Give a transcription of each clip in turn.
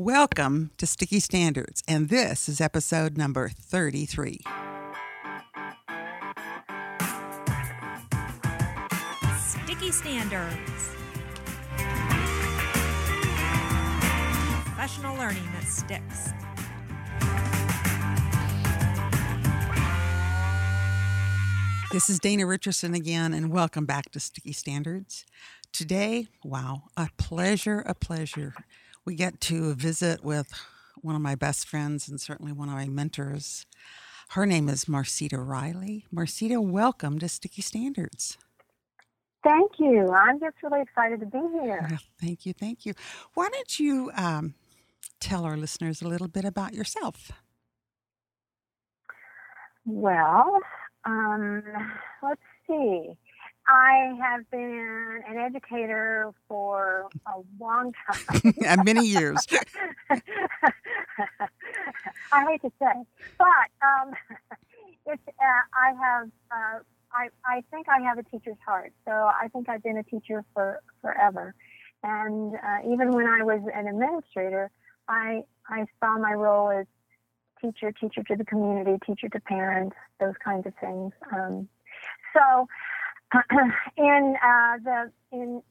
Welcome to Sticky Standards, and this is episode number 33. Sticky Standards. Professional learning that sticks. This is Dana Richardson again, and welcome back to Sticky Standards. Today, wow, a pleasure, a pleasure. We get to visit with one of my best friends and certainly one of my mentors. Her name is Marceta Reilly. Marceta, welcome to Sticky Standards. Thank you. I'm just really excited to be here. Well, thank you, thank you. Why don't you um, tell our listeners a little bit about yourself? Well, um, let's see. I have been an educator for a long time. Many years. I hate to say, but um, it's. Uh, I have. Uh, I I think I have a teacher's heart. So I think I've been a teacher for forever, and uh, even when I was an administrator, I I saw my role as teacher, teacher to the community, teacher to parents, those kinds of things. Um, so in uh, the in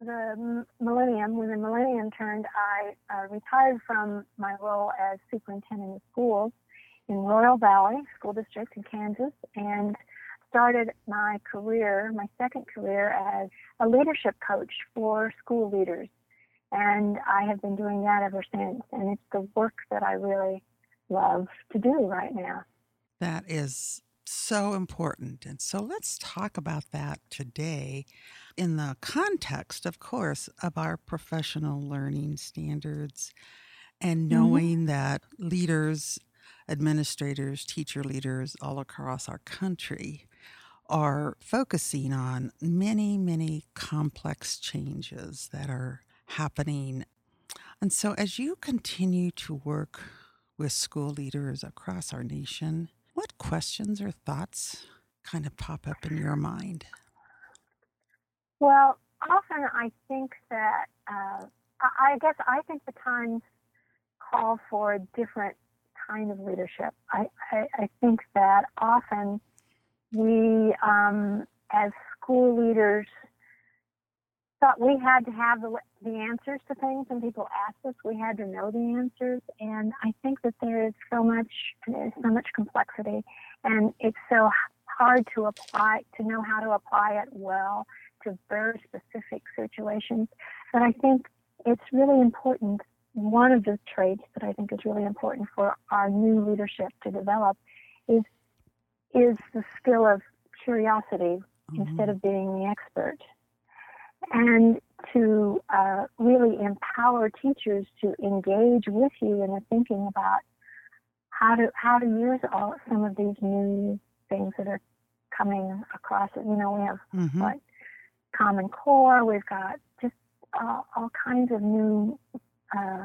the millennium, when the millennium turned, I uh, retired from my role as superintendent of schools in Royal Valley School District in Kansas, and started my career, my second career, as a leadership coach for school leaders. And I have been doing that ever since. And it's the work that I really love to do right now. That is so important. And so let's talk about that today in the context, of course, of our professional learning standards and Mm-hmm. knowing that leaders, administrators, teacher leaders all across our country are focusing on many, many complex changes that are happening. And so as you continue to work with school leaders across our nation, what questions or thoughts kind of pop up in your mind? Well, often I think that, uh, I guess I think the times call for a different kind of leadership. I, I, I think that often we, um, as school leaders, thought we had to have the, the answers to things and people asked us. We had to know the answers and i think that there is so much there's so much complexity and it's so hard to apply to know how to apply it well to very specific situations. That i think it's really important one of the traits that i think is really important for our new leadership to develop is is the skill of curiosity mm-hmm. instead of being the expert and to uh, really empower teachers to engage with you in the thinking about how to how to use all some of these new things that are coming across. You know, we have Mhm. what Common Core. We've got just uh, all kinds of new uh,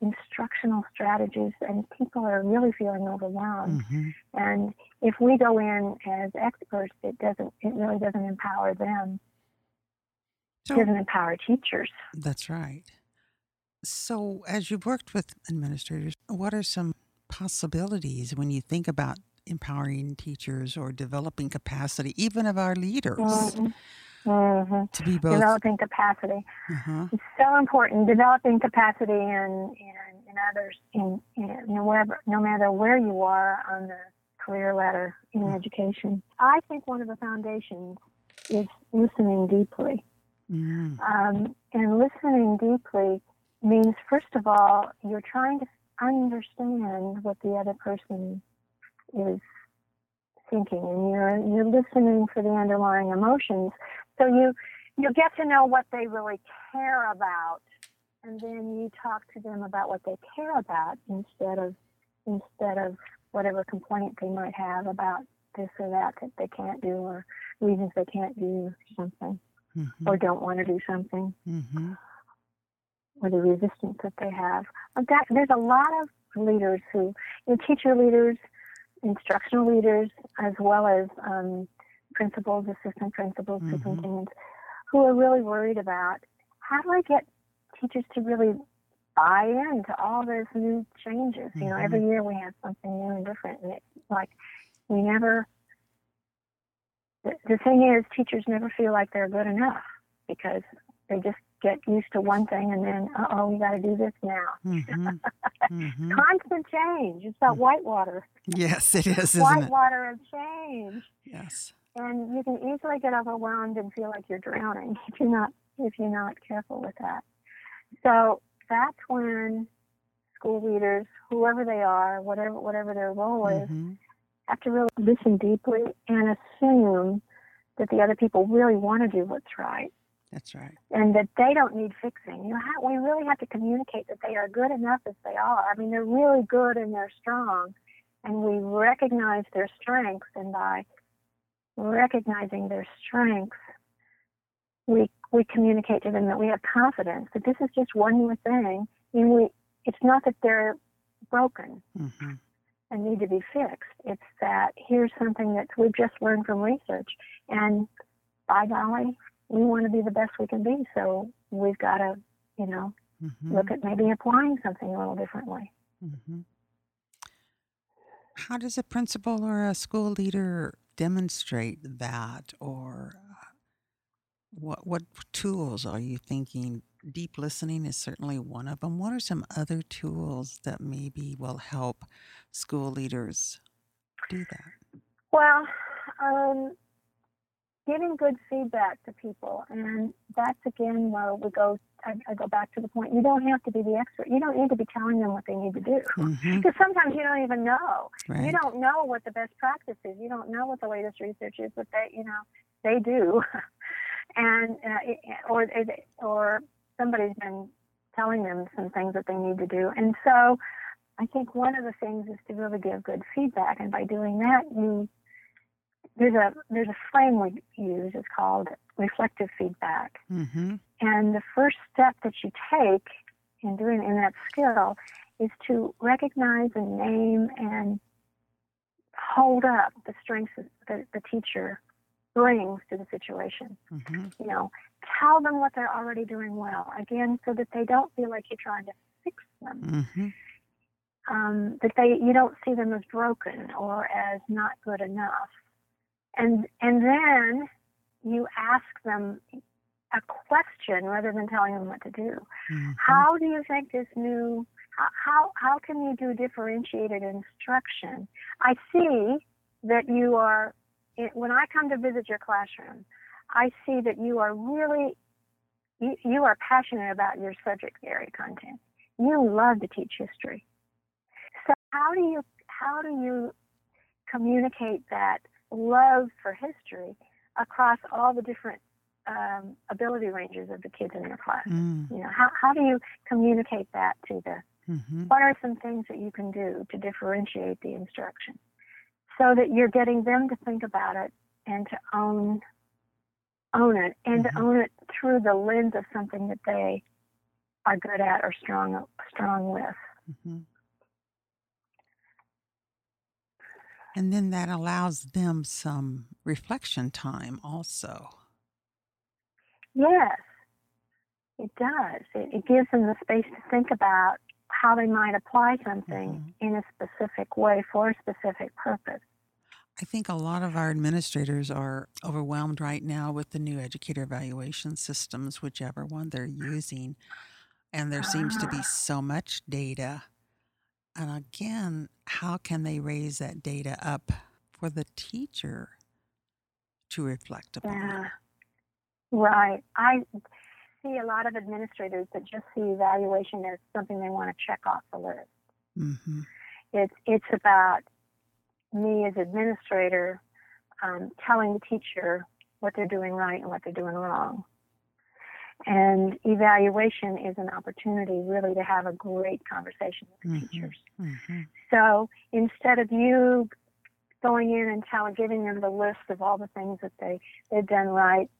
instructional strategies, and people are really feeling overwhelmed. Mhm. And if we go in as experts, it doesn't. It really doesn't empower them. It So doesn't empower teachers. that's right. So, as you've worked with administrators, what are some possibilities when you think about empowering teachers or developing capacity, even of our leaders, hmm to be both? Developing capacity. Uh-huh. It's so important. Developing capacity in in, in others in, in you wherever, no matter where you are on the career ladder in Mm. education. I think one of the foundations is listening deeply. Mm. Um, and listening deeply means, first of all, you're trying to understand what the other person is thinking, and you're you're listening for the underlying emotions. So you you get to know what they really care about, and then you talk to them about what they care about instead of instead of whatever complaint they might have about this or that that they can't do or reasons they can't do something Mhm. or don't want to do something Mhm. or the resistance that they have. But that, there's a lot of leaders who, you know, teacher leaders, instructional leaders, as well as um, principals, assistant principals, Mhm. superintendents, who are really worried about how do I get teachers to really buy into all those new changes. You know, every Mhm. year we have something new and different, and it's like we never. The, thing is, teachers never feel like they're good enough because they just get used to one thing, and then, uh oh, we got to do this now. Mhm. Mhm. Constant change. It's about whitewater. Yes, it is, isn't it? Whitewater of change. Yes. and you can easily get overwhelmed and feel like you're drowning if you're not if you're not careful with that. So that's when school leaders, whoever they are, whatever whatever their role is, Mhm. Have to really listen deeply and assume that the other people really want to do what's right That's right. and that they don't need fixing. You know, we really have to communicate that they are good enough as they are. I mean, they're really good and they're strong, and we recognize their strengths, and by recognizing their strengths, we we communicate to them that we have confidence that this is just one more thing, and we it's not that they're broken Mhm. And need to be fixed. It's that here's something that we've just learned from research, and by golly, we want to be the best we can be. So we've got to, you know, Mhm. look at maybe applying something a little differently. Mhm. How does a principal or a school leader demonstrate that, or uh, what what tools are you thinking? Deep listening is certainly one of them. What are some other tools that maybe will help school leaders do that? Well, um, giving good feedback to people, and that's again where we go. I, I go back to the point: you don't have to be the expert. You don't need to be telling them what they need to do, because sometimes you don't even know. You don't know what the best practice is. You don't know what the latest research is, but they, you know, they do, and uh, or or somebody's been telling them some things that they need to do, and so I think one of the things is to really give good feedback, and by doing that, you there's a there's a frame we use. It's called reflective feedback, Mhm. and the first step that you take in doing in that skill is to recognize and name and hold up the strengths that the teacher brings to the situation. Mhm. You know, tell them what they're already doing well. Again, so that they don't feel like you're trying to fix them. Mhm. Um, that they you don't see them as broken or as not good enough. And and then you ask them a question rather than telling them what to do. Mhm. How do you think this new how, how can you do differentiated instruction? I see that you are it- when I come to visit your classroom, I see that you are really you, you are passionate about your subject area content. You love to teach history. So how do you how do you communicate that love for history across all the different um, ability ranges of the kids in your class? Mm. You know, how, how do you communicate that to the, Mhm. what are some things that you can do to differentiate the instruction so that you're getting them to think about it and to own, own it and Mhm. to own it through the lens of something that they are good at or strong, strong with. Mhm. And then that allows them some reflection time also. Yes, it does. It, it gives them the space to think about how they might apply something in a specific way for a specific purpose. I think a lot of our administrators are overwhelmed right now with the new educator evaluation systems, whichever one they're using. And there seems to be Ah. so much data. And again, how can they raise that data up for the teacher to reflect upon? Yeah. Right. I see a lot of administrators that just see evaluation as something they want to check off the list. hmm It's it's about me as administrator um, telling the teacher what they're doing right and what they're doing wrong. And evaluation is an opportunity really to have a great conversation with the Mhm. teachers. hmm So instead of you going in and telling, giving them the list of all the things that they they've done right,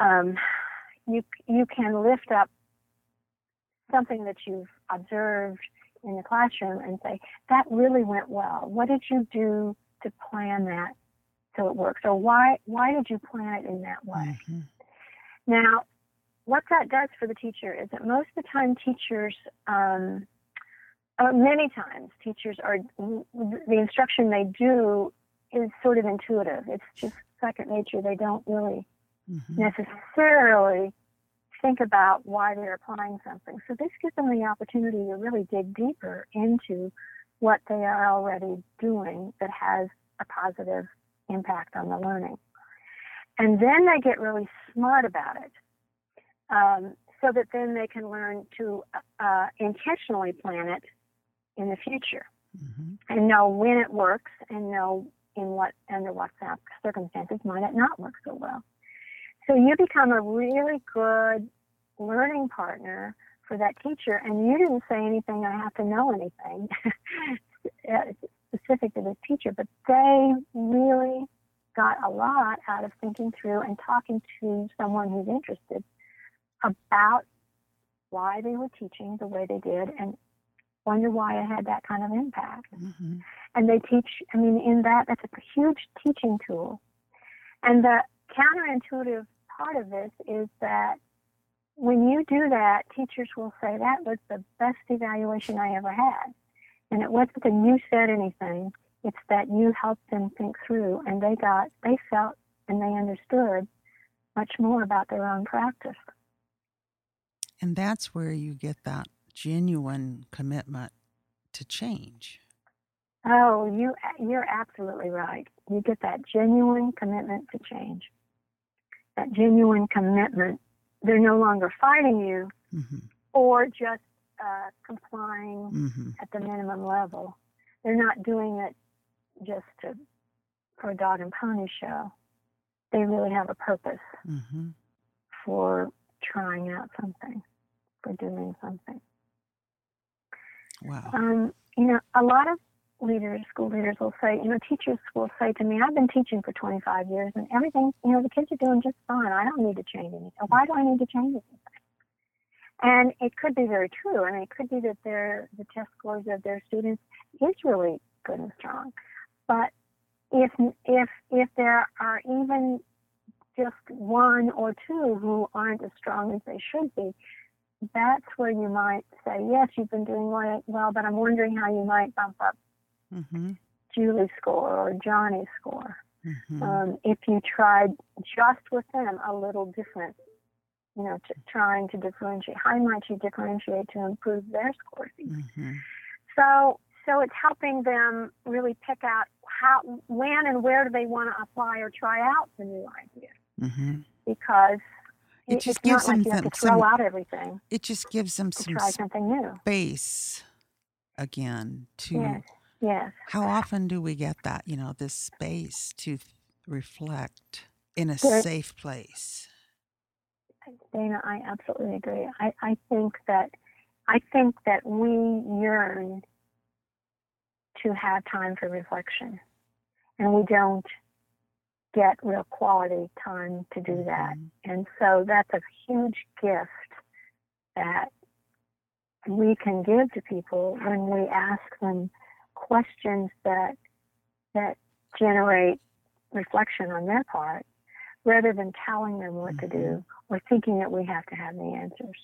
um, you you can lift up something that you've observed in the classroom and say that really went well. What did you do to plan that so it works? Or why why did you plan it in that way? hmm Now, what that does for the teacher is that most of the time teachers, um, uh, many times teachers are the instruction they do is sort of intuitive. It's just second nature. They don't really mm-hmm. necessarily think about why they're applying something. So this gives them the opportunity to really dig deeper into what they are already doing that has a positive impact on the learning. And then they get really smart about it um, so that then they can learn to uh, intentionally plan it in the future mm-hmm. and know when it works and know in what under what circumstances might it not work so well. So you become a really good learning partner for that teacher, and you didn't say anything. I have to know anything specific to this teacher, but they really got a lot out of thinking through and talking to someone who's interested about why they were teaching the way they did and wonder why it had that kind of impact. Mm-hmm. And they teach, I mean, in that, that's a huge teaching tool. And the counterintuitive part of this is that when you do that, teachers will say, that was the best evaluation I ever had. And it wasn't that you said anything, it's that you helped them think through and they got, they felt and they understood much more about their own practice. And that's where you get that genuine commitment to change. Oh, you you're absolutely right. You get that genuine commitment to change. That genuine commitment. They're no longer fighting you mm-hmm. or just uh, complying mm-hmm. at the minimum level. They're not doing it just to, for a dog and pony show. They really have a purpose mm-hmm. for trying out something, for doing something. Wow. Um, you know, a lot of leaders, school leaders will say, you know, teachers will say to me, I've been teaching for 25 years and everything, you know, the kids are doing just fine. I don't need to change anything. Why do I need to change anything? And it could be very true. I mean, it could be that their the test scores of their students is really good and strong. But if if if there are even just one or two who aren't as strong as they should be, that's where you might say, yes, you've been doing well, but I'm wondering how you might bump up mm-hmm. Julie's score or Johnny's score. Mm-hmm. Um, if you tried just with them a little different, you know, to, trying to differentiate, how might you differentiate to improve their scores? Mm-hmm. So, so it's helping them really pick out how, when, and where do they want to apply or try out the new idea, mm-hmm. because it just it's gives them like some, throw out everything. It just gives them some try something new. space again to. Yes. Yes. How often do we get that? You know, this space to reflect in a safe place. Dana, I absolutely agree. I, I think that I think that we yearn to have time for reflection, and we don't get real quality time to do that. Mm-hmm. And so that's a huge gift that we can give to people when we ask them questions that that generate reflection on their part rather than telling them what mm-hmm. to do mm-hmm. or thinking that we have to have the answers.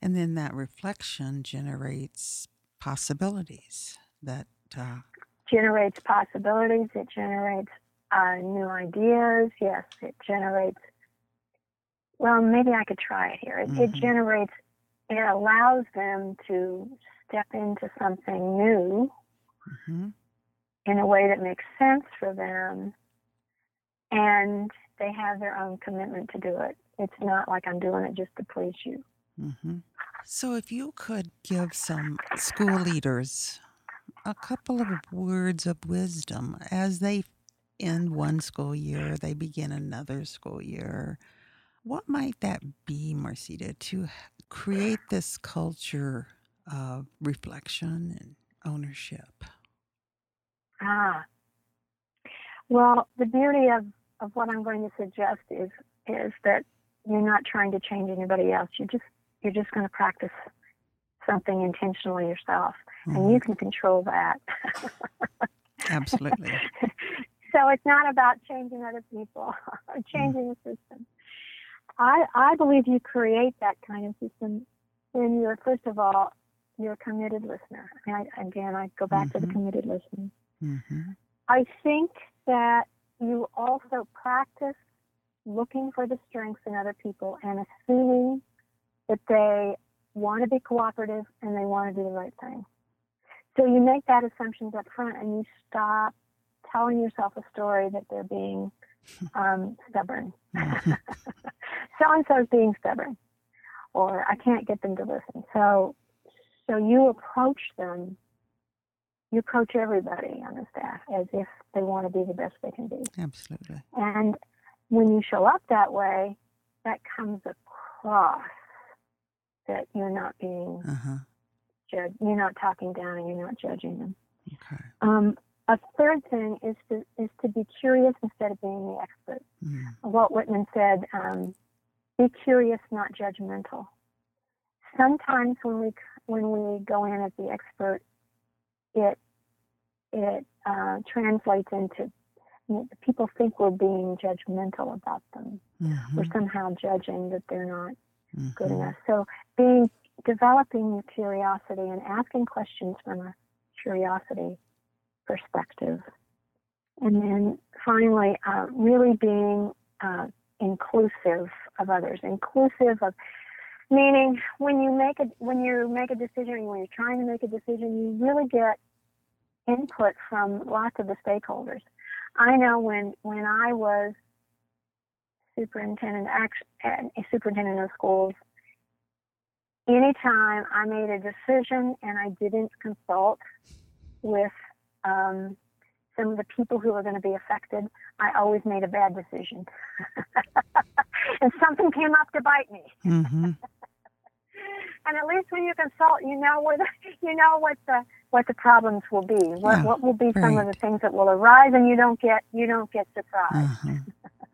And then that reflection generates possibilities that uh... generates possibilities. It generates uh, new ideas. Yes, it generates. Well, maybe I could try it here. It, mm-hmm. it generates. It allows them to step into something new mm-hmm. in a way that makes sense for them, and they have their own commitment to do it. It's not like I'm doing it just to please you. Mm-hmm. So, if you could give some school leaders a couple of words of wisdom as they end one school year, they begin another school year. What might that be, Marceta, to create this culture of reflection and ownership? Ah. Well, the beauty of, of what I'm going to suggest is is that you're not trying to change anybody else. You just you're just going to practice something intentionally yourself, mm-hmm. and you can control that. Absolutely. so it's not about changing other people or changing mm-hmm. the system. I, I believe you create that kind of system when you're, first of all, you're a committed listener. And I, again, I go back to the Mhm. committed listening. Mm-hmm. I think that you also practice looking for the strengths in other people and assuming that they want to be cooperative and they want to do the right thing. So you make that assumptions up front and you stop telling yourself a story that they're being um, stubborn. So and so is being stubborn, or I can't get them to listen. So, so you approach them. You approach everybody on the staff as if they want to be the best they can be. Absolutely. And when you show up that way, that comes across that you're not being Uh huh. judged. You're not talking down and you're not judging them. Okay. Um, a third thing is to is to be curious instead of being the expert. Mm. Walt Whitman said, um, "Be curious, not judgmental." Sometimes when we when we go in as the expert, it it uh, translates into you know, people think we're being judgmental about them. We're Mhm. somehow judging that they're not good Mhm. enough. So being developing curiosity and asking questions from a curiosity perspective, and then finally, uh, really being uh, inclusive of others, inclusive of meaning when you make a when you make a decision, when you're trying to make a decision, you really get input from lots of the stakeholders. I know when when I was superintendent, act- uh, superintendent of schools, anytime I made a decision and I didn't consult with um, some of the people who were going to be affected, I always made a bad decision. and something came up to bite me. Mhm. And at least when you consult, you know where the, you know what the what the problems will be. What Yeah, what will be some of the things that will arise, and you don't get you don't get surprised. Uh-huh.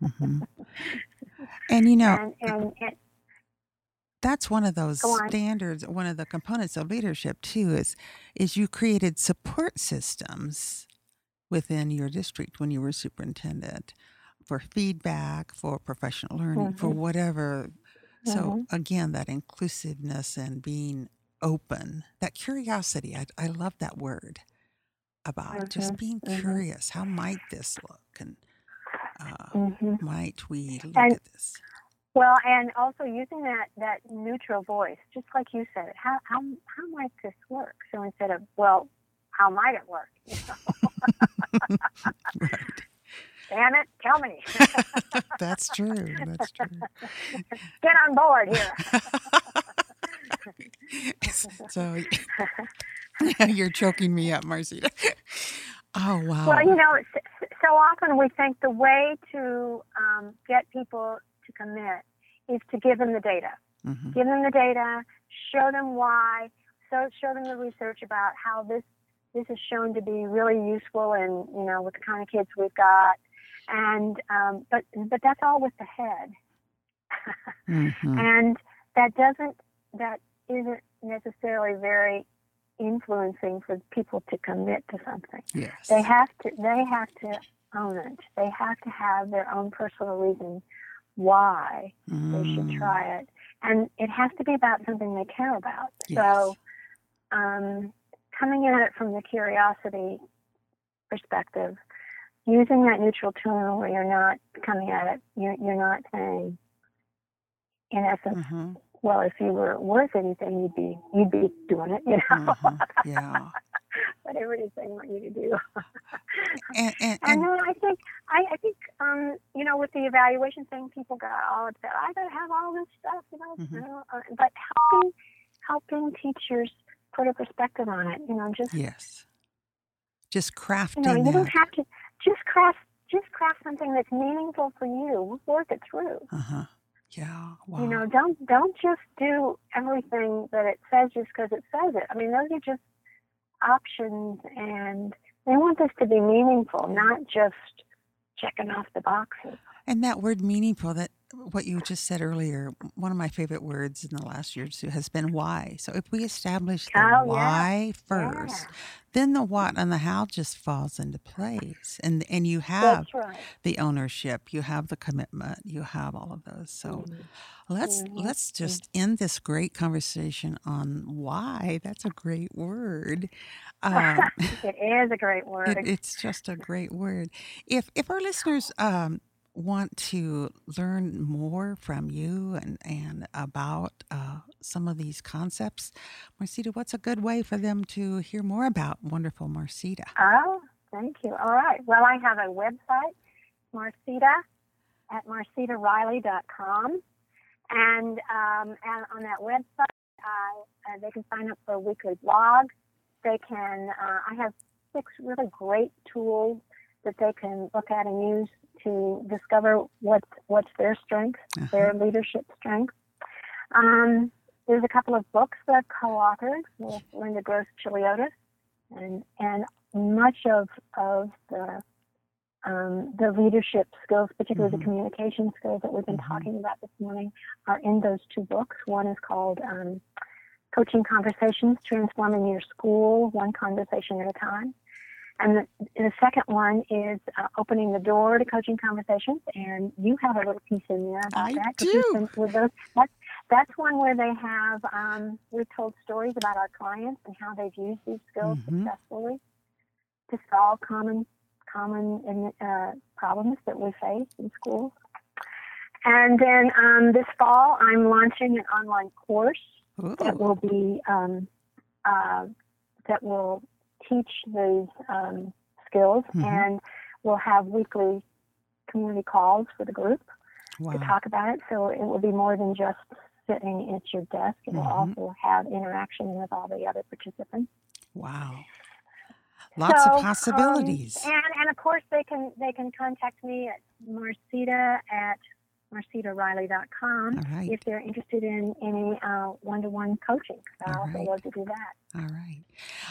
Mhm. And you know, And, and and that's one of those on. standards one of the components of leadership too is is you created support systems within your district when you were superintendent for feedback for professional learning for Mhm. whatever so Mhm. again that inclusiveness and being open that curiosity i, I love that word about just Mhm, being mhm. curious how might this look and uh, Mhm. might we look And- at this Well, and also using that that neutral voice, just like you said, how how how might this work? So instead of well, how might it work? You know, right Damn it, tell me. that's true that's true Get on board here. so you're choking me up, Marceta. Oh wow. Well, you know, so often we think the way to um, get people to commit is to give them the data. Mhm. Give them the data, show them why, so show them the research about how this this is shown to be really useful and you know with the kind of kids we've got, and um, but but that's all with the head, Mhm. and that doesn't that isn't necessarily very influencing for people to commit to something. Yes. They have to they have to own it. They have to have their own personal reason why they should Mm, try it. And it has to be about something they care about. Yes. So um, coming at it from the curiosity perspective, using that neutral tone where you're not coming at it, you're, you're not saying, in essence, mhm, well, if you were worth anything, you'd be you'd be doing it, you know. mhm, Yeah. Whatever it is they want you to do. And and, And and then I think I, I think um, you know with the evaluation thing, people got all upset. I gotta have all this stuff, you know. Mhm. you know, uh, but helping helping teachers put a perspective on it, you know, just yes. Just crafting. you know, you that. don't have to just craft just craft something that's meaningful for you. Work it through. uh-huh. Yeah. Wow. You know, don't don't just do everything that it says just because it says it. I mean, those are just options, and they want this to be meaningful, not just checking off the boxes. And that word meaningful, that what you just said earlier, one of my favorite words in the last year or two has been why. So if we establish the Oh, yeah. why first, Yeah. then the what and the how just falls into place. And and you have right. the ownership, you have the commitment, you have all of those. So Mhm. let's Mhm. let's just end this great conversation on why. That's a great word. Um, it is a great word. it, it's just a great word. If if our listeners um, want to learn more from you and and about uh, some of these concepts, Marceta, what's a good way for them to hear more about wonderful Marceta? Oh, thank you. All right. Well, I have a website, Marceta at marcetareilly.com. And, um, and on that website, uh, uh, they can sign up for a weekly blog. They can, uh, I have six really great tools that they can look at and use to discover what's, what's their strength, Uh-huh. their leadership strength. Um, there's a couple of books that I've co-authored with Linda Gross Cheliotes, and and much of of the um, the leadership skills, particularly Mhm. the communication skills that we've been Mhm. talking about this morning, are in those two books. One is called um, Coaching Conversations: Transforming Your School One Conversation at a Time, and the, the second one is uh, Opening the Door to Coaching Conversations. And you have a little piece in there about I that. do. With those, that's that's one where they have um, we've told stories about our clients and how they've used these skills Mhm. successfully to solve common common uh, problems that we face in schools. And then um, this fall, I'm launching an online course that will be um, uh, that will teach these um, skills, Mhm. and we'll have weekly community calls for the group to talk about it. So it will be more than just sitting at your desk. It will Mhm. also have interaction with all the other participants. Wow. Lots So, of um, possibilities. and and of course they can they can contact me at Marceta at marcetareilly.com right. if they're interested in any uh, one-to-one coaching. So All right. love to do that. All right.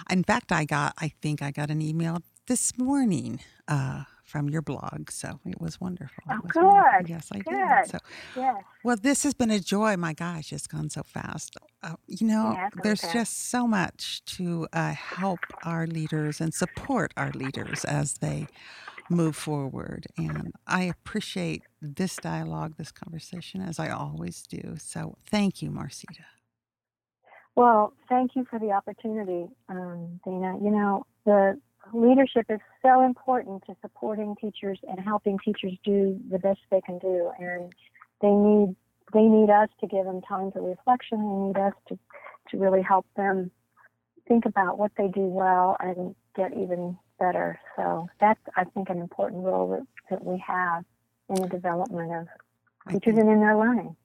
In fact, I got, I think I got an email this morning uh, from your blog. So it was wonderful. Oh, was wonderful. good. Yes, I did. So, Yes. well, this has been a joy. My gosh, it's gone so fast. Uh, you know, Yeah, there's fast. just so much to uh, help our leaders and support our leaders as they move forward. And I appreciate this dialogue, this conversation, as I always do. So thank you, Marceta. Well, thank you for the opportunity, um, Dana. You know, the leadership is so important to supporting teachers and helping teachers do the best they can do, and they need they need us to give them time for reflection. They need us to to really help them think about what they do well and get even better. So that's I think an important role that, that we have in the development of teachers and in their learning.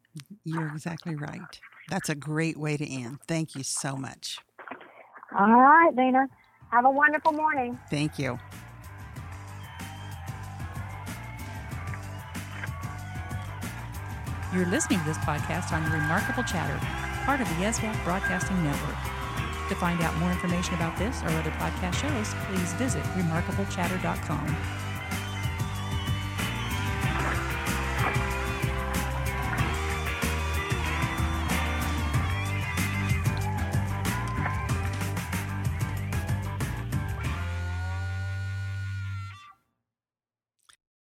you're exactly right. That's a great way to end. Thank you so much. All right, Dana. Have a wonderful morning. Thank you. You're listening to this podcast on Remarkable Chatter, part of the YesWap Broadcasting Network. To find out more information about this or other podcast shows, please visit remarkablechatter.com.